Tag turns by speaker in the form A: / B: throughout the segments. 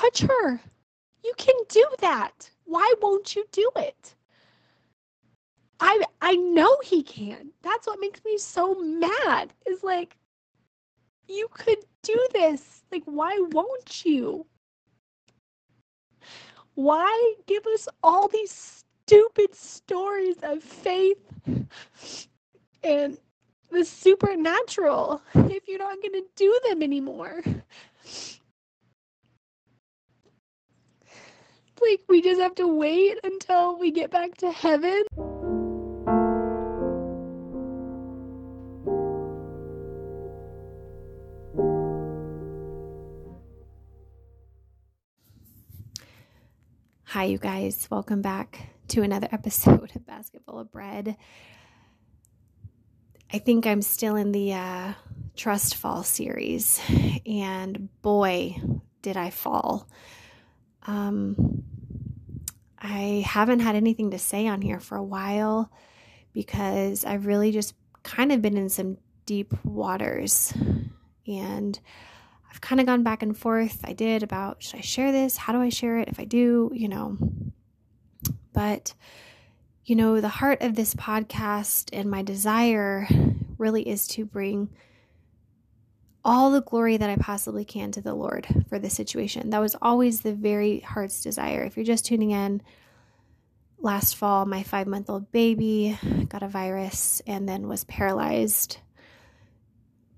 A: touch her. You can do that. Why won't you do it? I I know he can. That's what makes me so mad. Is like you could do this. Like why won't you? Why give us all these stupid stories of faith and the supernatural if you're not going to do them anymore? Like, we just have to wait until we get back to heaven.
B: Hi, you guys. Welcome back to another episode of Basketful of Bread. I think I'm still in the uh, Trust Fall series, and boy, did I fall. Um, I haven't had anything to say on here for a while because I've really just kind of been in some deep waters and I've kind of gone back and forth. I did about should I share this? How do I share it? If I do, you know. But, you know, the heart of this podcast and my desire really is to bring all the glory that I possibly can to the Lord for this situation. That was always the very heart's desire. If you're just tuning in, last fall, my five month old baby got a virus and then was paralyzed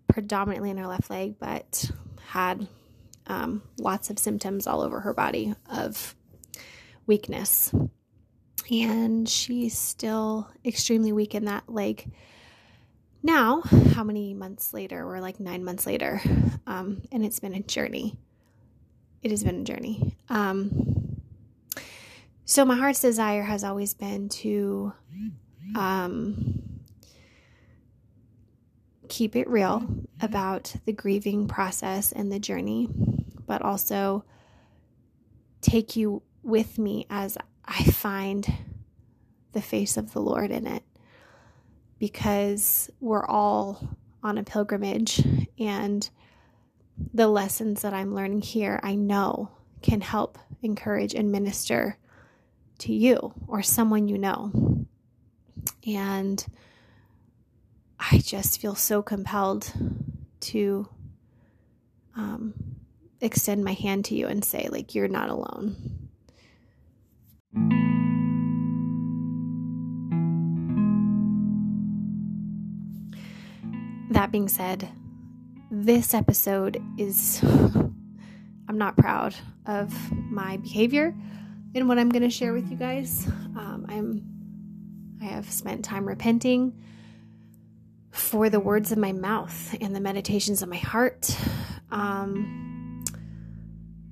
B: predominantly in her left leg, but had um, lots of symptoms all over her body of weakness. And she's still extremely weak in that leg now, how many months later? We're like nine months later, um, and it's been a journey. It has been a journey. Um, so, my heart's desire has always been to um, keep it real about the grieving process and the journey, but also take you with me as I find the face of the Lord in it because we're all on a pilgrimage and the lessons that I'm learning here, I know can help encourage and minister to you or someone you know. And I just feel so compelled to um, extend my hand to you and say, like, you're not alone. That being said, this episode is, I'm not proud of my behavior and what I'm going to share with you guys. Um, I'm, I have spent time repenting for the words of my mouth and the meditations of my heart, um,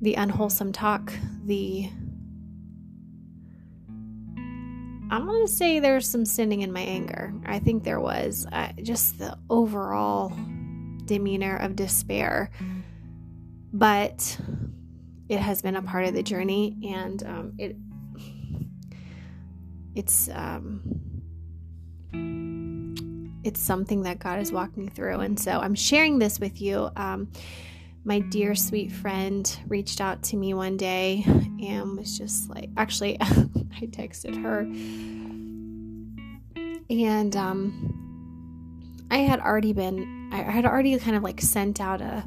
B: the unwholesome talk, the I'm going to say there's some sinning in my anger. I think there was uh, just the overall demeanor of despair. But it has been a part of the journey and um, it it's um, it's something that God is walking through and so I'm sharing this with you um, my dear sweet friend reached out to me one day and was just like actually I texted her. And um I had already been I had already kind of like sent out a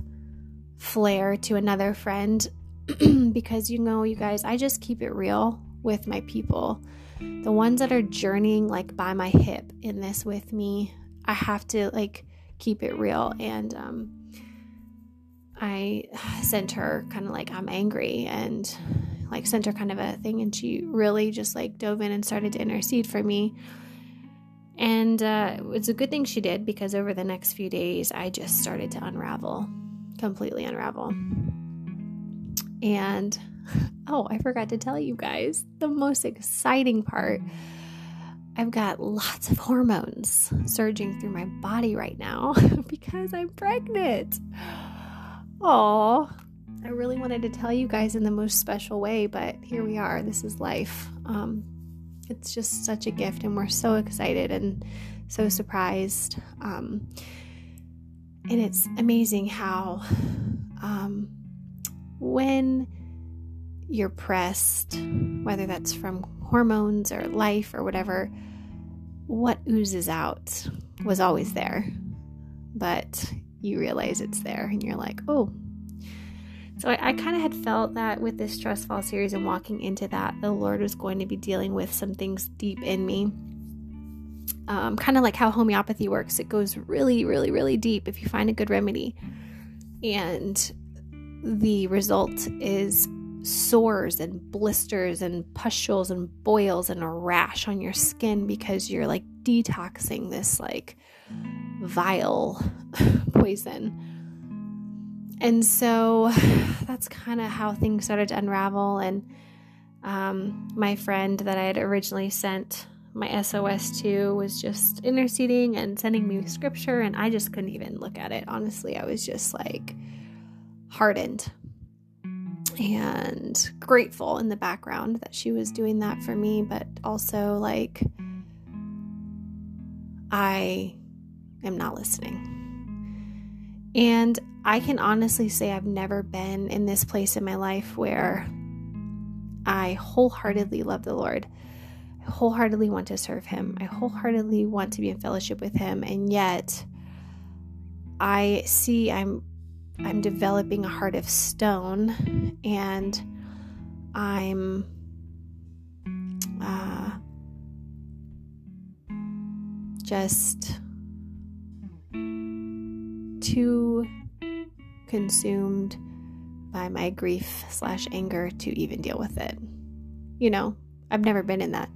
B: flare to another friend because you know you guys I just keep it real with my people. The ones that are journeying like by my hip in this with me I have to like keep it real. And um I sent her kind of like, I'm angry and like sent her kind of a thing. And she really just like dove in and started to intercede for me. And uh, it's a good thing she did because over the next few days, I just started to unravel, completely unravel. And oh, I forgot to tell you guys the most exciting part. I've got lots of hormones surging through my body right now because I'm pregnant. Oh, I really wanted to tell you guys in the most special way, but here we are. This is life. Um, it's just such a gift, and we're so excited and so surprised. Um, and it's amazing how, um, when you're pressed, whether that's from hormones or life or whatever, what oozes out was always there. But you realize it's there and you're like, oh. So I, I kind of had felt that with this Trust Fall series and walking into that, the Lord was going to be dealing with some things deep in me. Um, kind of like how homeopathy works, it goes really, really, really deep if you find a good remedy. And the result is sores and blisters and pustules and boils and a rash on your skin because you're like detoxing this like vile poison. And so that's kind of how things started to unravel. And um, my friend that I had originally sent my SOS to was just interceding and sending me scripture, and I just couldn't even look at it. Honestly, I was just like hardened and grateful in the background that she was doing that for me, but also like I am not listening. And I can honestly say I've never been in this place in my life where I wholeheartedly love the Lord. I wholeheartedly want to serve Him. I wholeheartedly want to be in fellowship with Him. And yet, I see I'm I'm developing a heart of stone and I'm uh, just too consumed by my grief slash anger to even deal with it. You know, I've never been in that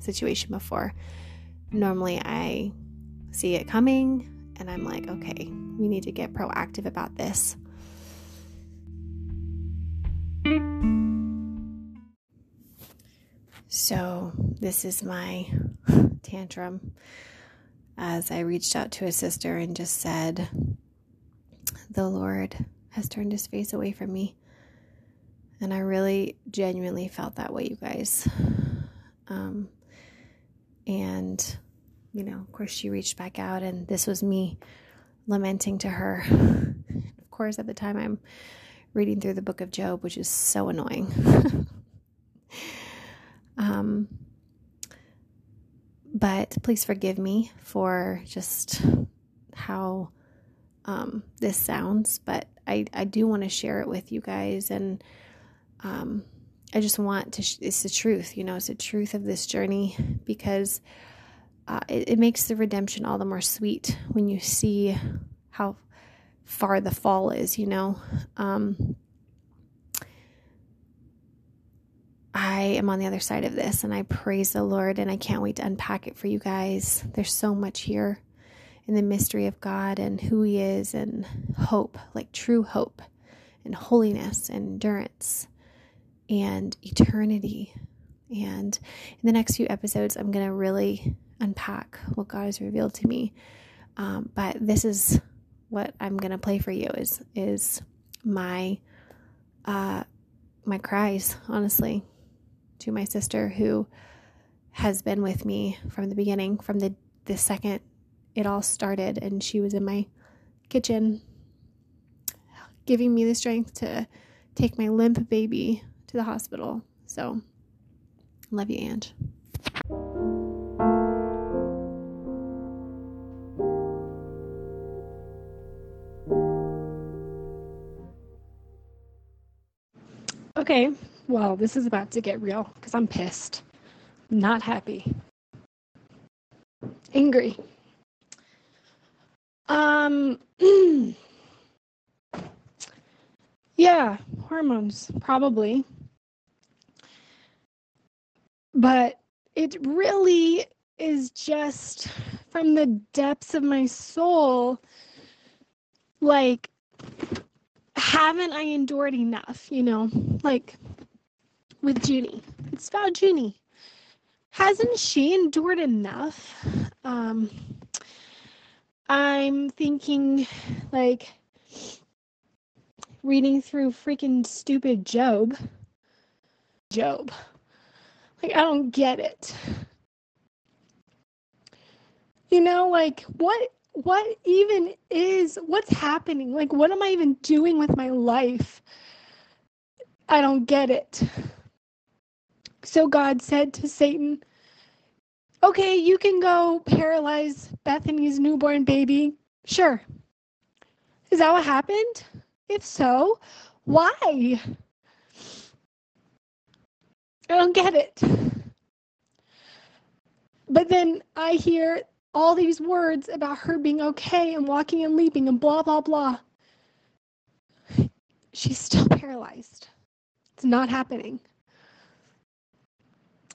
B: situation before. Normally, I see it coming and I'm like, okay, we need to get proactive about this. So, this is my tantrum as I reached out to a sister and just said, The Lord has turned his face away from me. And I really genuinely felt that way, you guys. Um, and, you know, of course, she reached back out, and this was me lamenting to her. of course, at the time, I'm reading through the book of Job, which is so annoying. um, but please forgive me for just how um, this sounds, but I, I do want to share it with you guys. And um, I just want to, sh- it's the truth, you know, it's the truth of this journey because uh, it, it makes the redemption all the more sweet when you see how far the fall is, you know. Um, I am on the other side of this and I praise the Lord and I can't wait to unpack it for you guys. There's so much here in the mystery of God and who He is and hope, like true hope and holiness and endurance and eternity. And in the next few episodes, I'm going to really unpack what God has revealed to me. Um, but this is what I'm going to play for you is is my uh, my cries, honestly, to my sister who has been with me from the beginning, from the the second it all started, and she was in my kitchen, giving me the strength to take my limp baby to the hospital. So, love you, Ange.
A: Okay, well, this is about to get real because I'm pissed. Not happy. Angry. Um, yeah, hormones, probably. But it really is just from the depths of my soul like haven't I endured enough, you know? Like with Junie. It's about Junie. Hasn't she endured enough? Um I'm thinking like reading through freaking stupid Job. Job. Like I don't get it. You know, like what what even is what's happening? Like what am I even doing with my life? I don't get it. So God said to Satan, Okay, you can go paralyze Bethany's newborn baby. Sure. Is that what happened? If so, why? I don't get it. But then I hear all these words about her being okay and walking and leaping and blah, blah, blah. She's still paralyzed. It's not happening.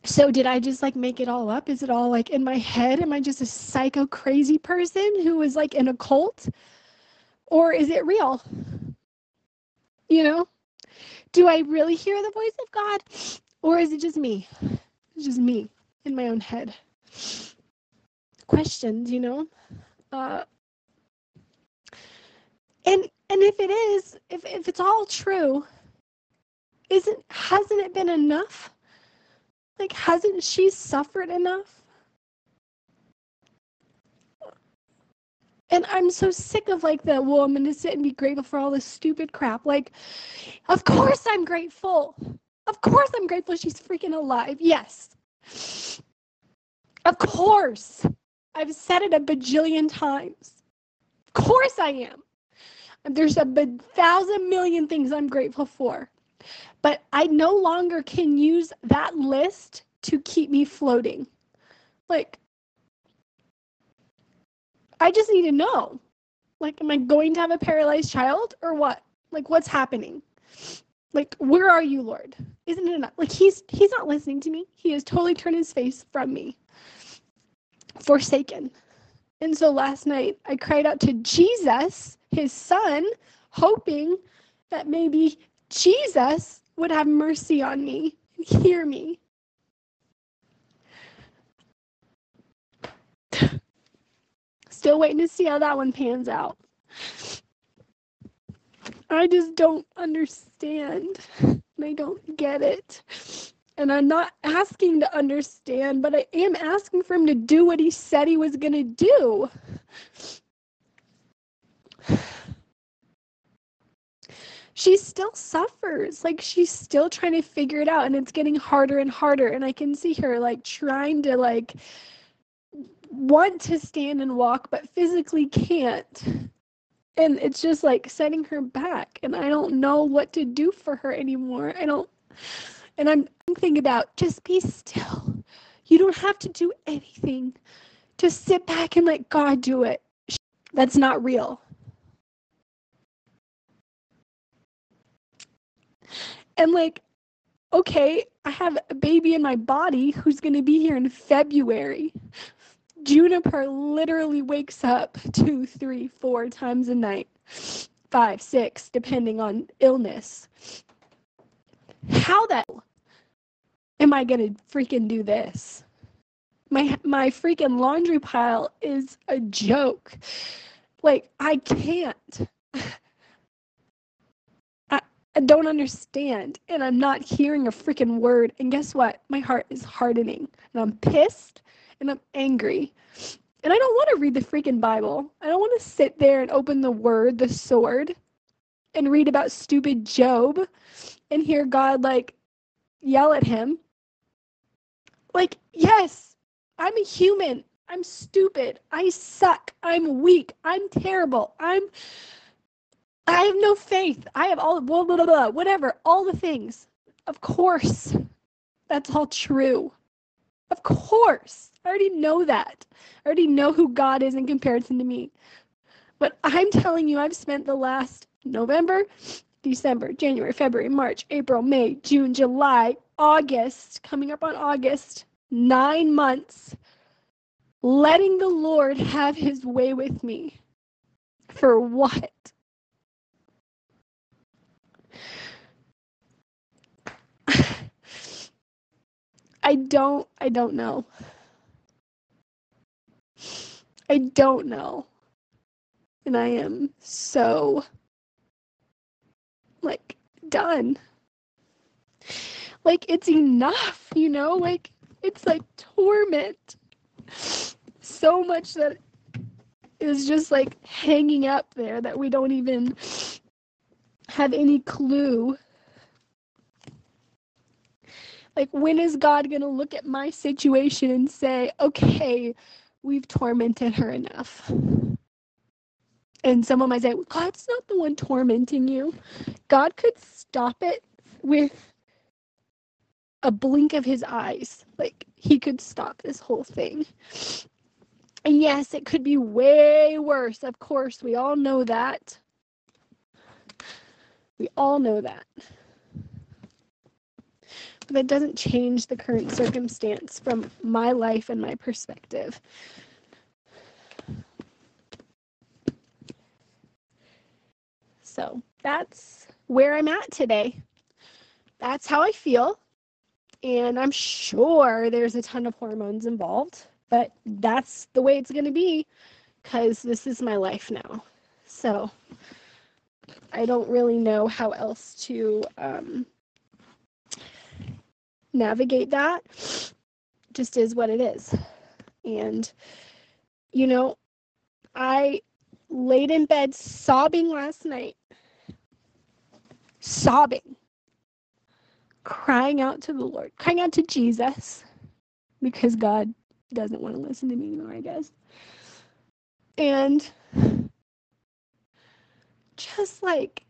A: So, did I just like make it all up? Is it all like in my head? Am I just a psycho crazy person who is like in a cult? Or is it real? You know? Do I really hear the voice of God? Or is it just me? It's just me in my own head. Questions, you know? Uh, and and if it is, if if it's all true, isn't hasn't it been enough? Like hasn't she suffered enough? And I'm so sick of like the well, I'm gonna sit and be grateful for all this stupid crap. Like, of course I'm grateful. Of course I'm grateful she's freaking alive. Yes. Of course. I've said it a bajillion times. Of course I am. There's a thousand million things I'm grateful for. But I no longer can use that list to keep me floating. Like, I just need to know. Like, am I going to have a paralyzed child or what? Like, what's happening? Like, where are you, Lord? Isn't it enough? Like, he's he's not listening to me. He has totally turned his face from me. Forsaken. And so last night I cried out to Jesus, his son, hoping that maybe Jesus would have mercy on me and hear me. Still waiting to see how that one pans out. I just don't understand. I don't get it. And I'm not asking to understand, but I am asking for him to do what he said he was going to do. She still suffers. Like she's still trying to figure it out and it's getting harder and harder. And I can see her like trying to like want to stand and walk but physically can't. And it's just like setting her back and i don't know what to do for her anymore. I don't and i'm thinking about just be still. You don't have to do anything. Just sit back and let god do it. That's not real and like okay i have a baby in my body who's going to be here in february Juniper literally wakes up two, three, four times a night, five, six, depending on illness. How the am I gonna freaking do this? My my freaking laundry pile is a joke. Like I can't. I, don't understand, and I'm not hearing a freaking word. And guess what? My heart is hardening, and I'm pissed and I'm angry. And I don't want to read the freaking Bible. I don't want to sit there and open the word, the sword, and read about stupid Job and hear God like yell at him. Like, yes, I'm a human. I'm stupid. I suck. I'm weak. I'm terrible. I'm I have no faith. I have all blah blah blah, whatever, all the things. Of course. That's all true. Of course. I already know that. I already know who God is in comparison to me. But I'm telling you, I've spent the last November, December, January, February, March, April, May, June, July, August, coming up on August, nine months letting the Lord have his way with me. For what? I don't I don't know. I don't know. And I am so like done. Like it's enough, you know? Like it's like torment. So much that is just like hanging up there that we don't even have any clue Like, when is God going to look at my situation and say, okay, we've tormented her enough? And someone might say, God's not the one tormenting you. God could stop it with a blink of his eyes. Like, he could stop this whole thing. And yes, it could be way worse. Of course, we all know that. We all know that. But that doesn't change the current circumstance from my life and my perspective. So that's where I'm at today. That's how I feel. And I'm sure there's a ton of hormones involved, but that's the way it's going to be because this is my life now. So I don't really know how else to um, navigate that. Just is what it is. And, you know, I laid in bed sobbing last night. Sobbing. Crying out to the Lord, crying out to Jesus because God doesn't want to listen to me anymore, I guess. And just like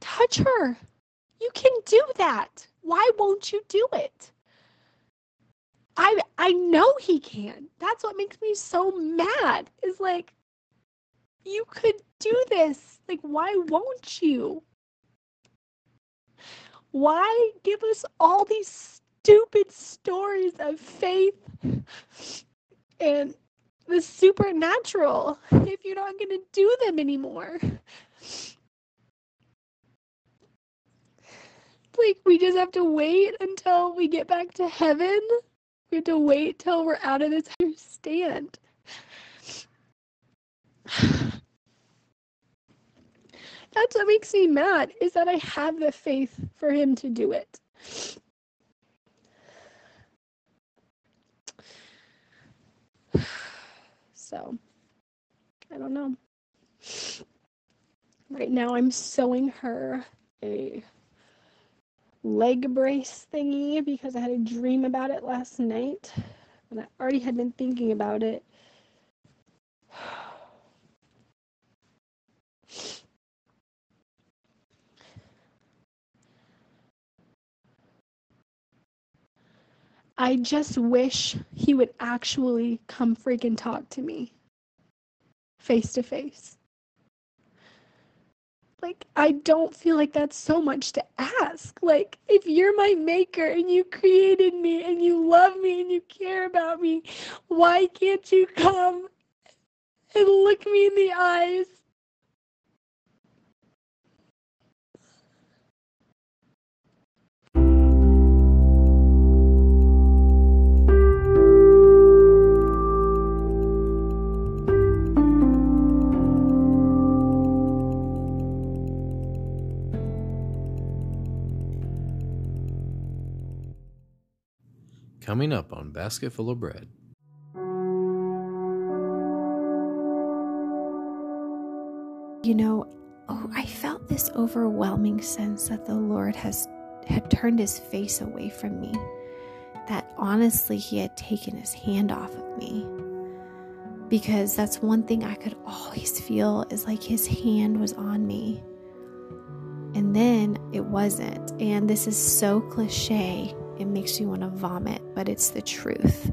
A: touch her. You can do that. Why won't you do it? I I know he can. That's what makes me so mad. Is like you could do this. Like why won't you? Why give us all these stupid stories of faith and the supernatural if you're not going to do them anymore? Like, we just have to wait until we get back to heaven. We have to wait till we're out of this stand. That's what makes me mad is that I have the faith for him to do it. So, I don't know. Right now, I'm sewing her a leg brace thingy because I had a dream about it last night and I already had been thinking about it. I just wish he would actually come freaking talk to me face to face. Like, I don't feel like that's so much to ask. Like, if you're my maker and you created me and you love me and you care about me, why can't you come and look me in the eyes
C: Basket Full of Bread.
B: You know, oh, I felt this overwhelming sense that the Lord has had turned his face away from me. That honestly, he had taken his hand off of me. Because that's one thing I could always feel is like his hand was on me. And then it wasn't. And this is so cliche it makes you want to vomit, but it's the truth.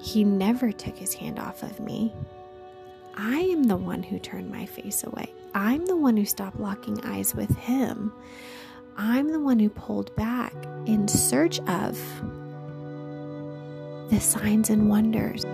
B: He never took his hand off of me. I am the one who turned my face away. I'm the one who stopped locking eyes with him. I'm the one who pulled back in search of the signs and wonders.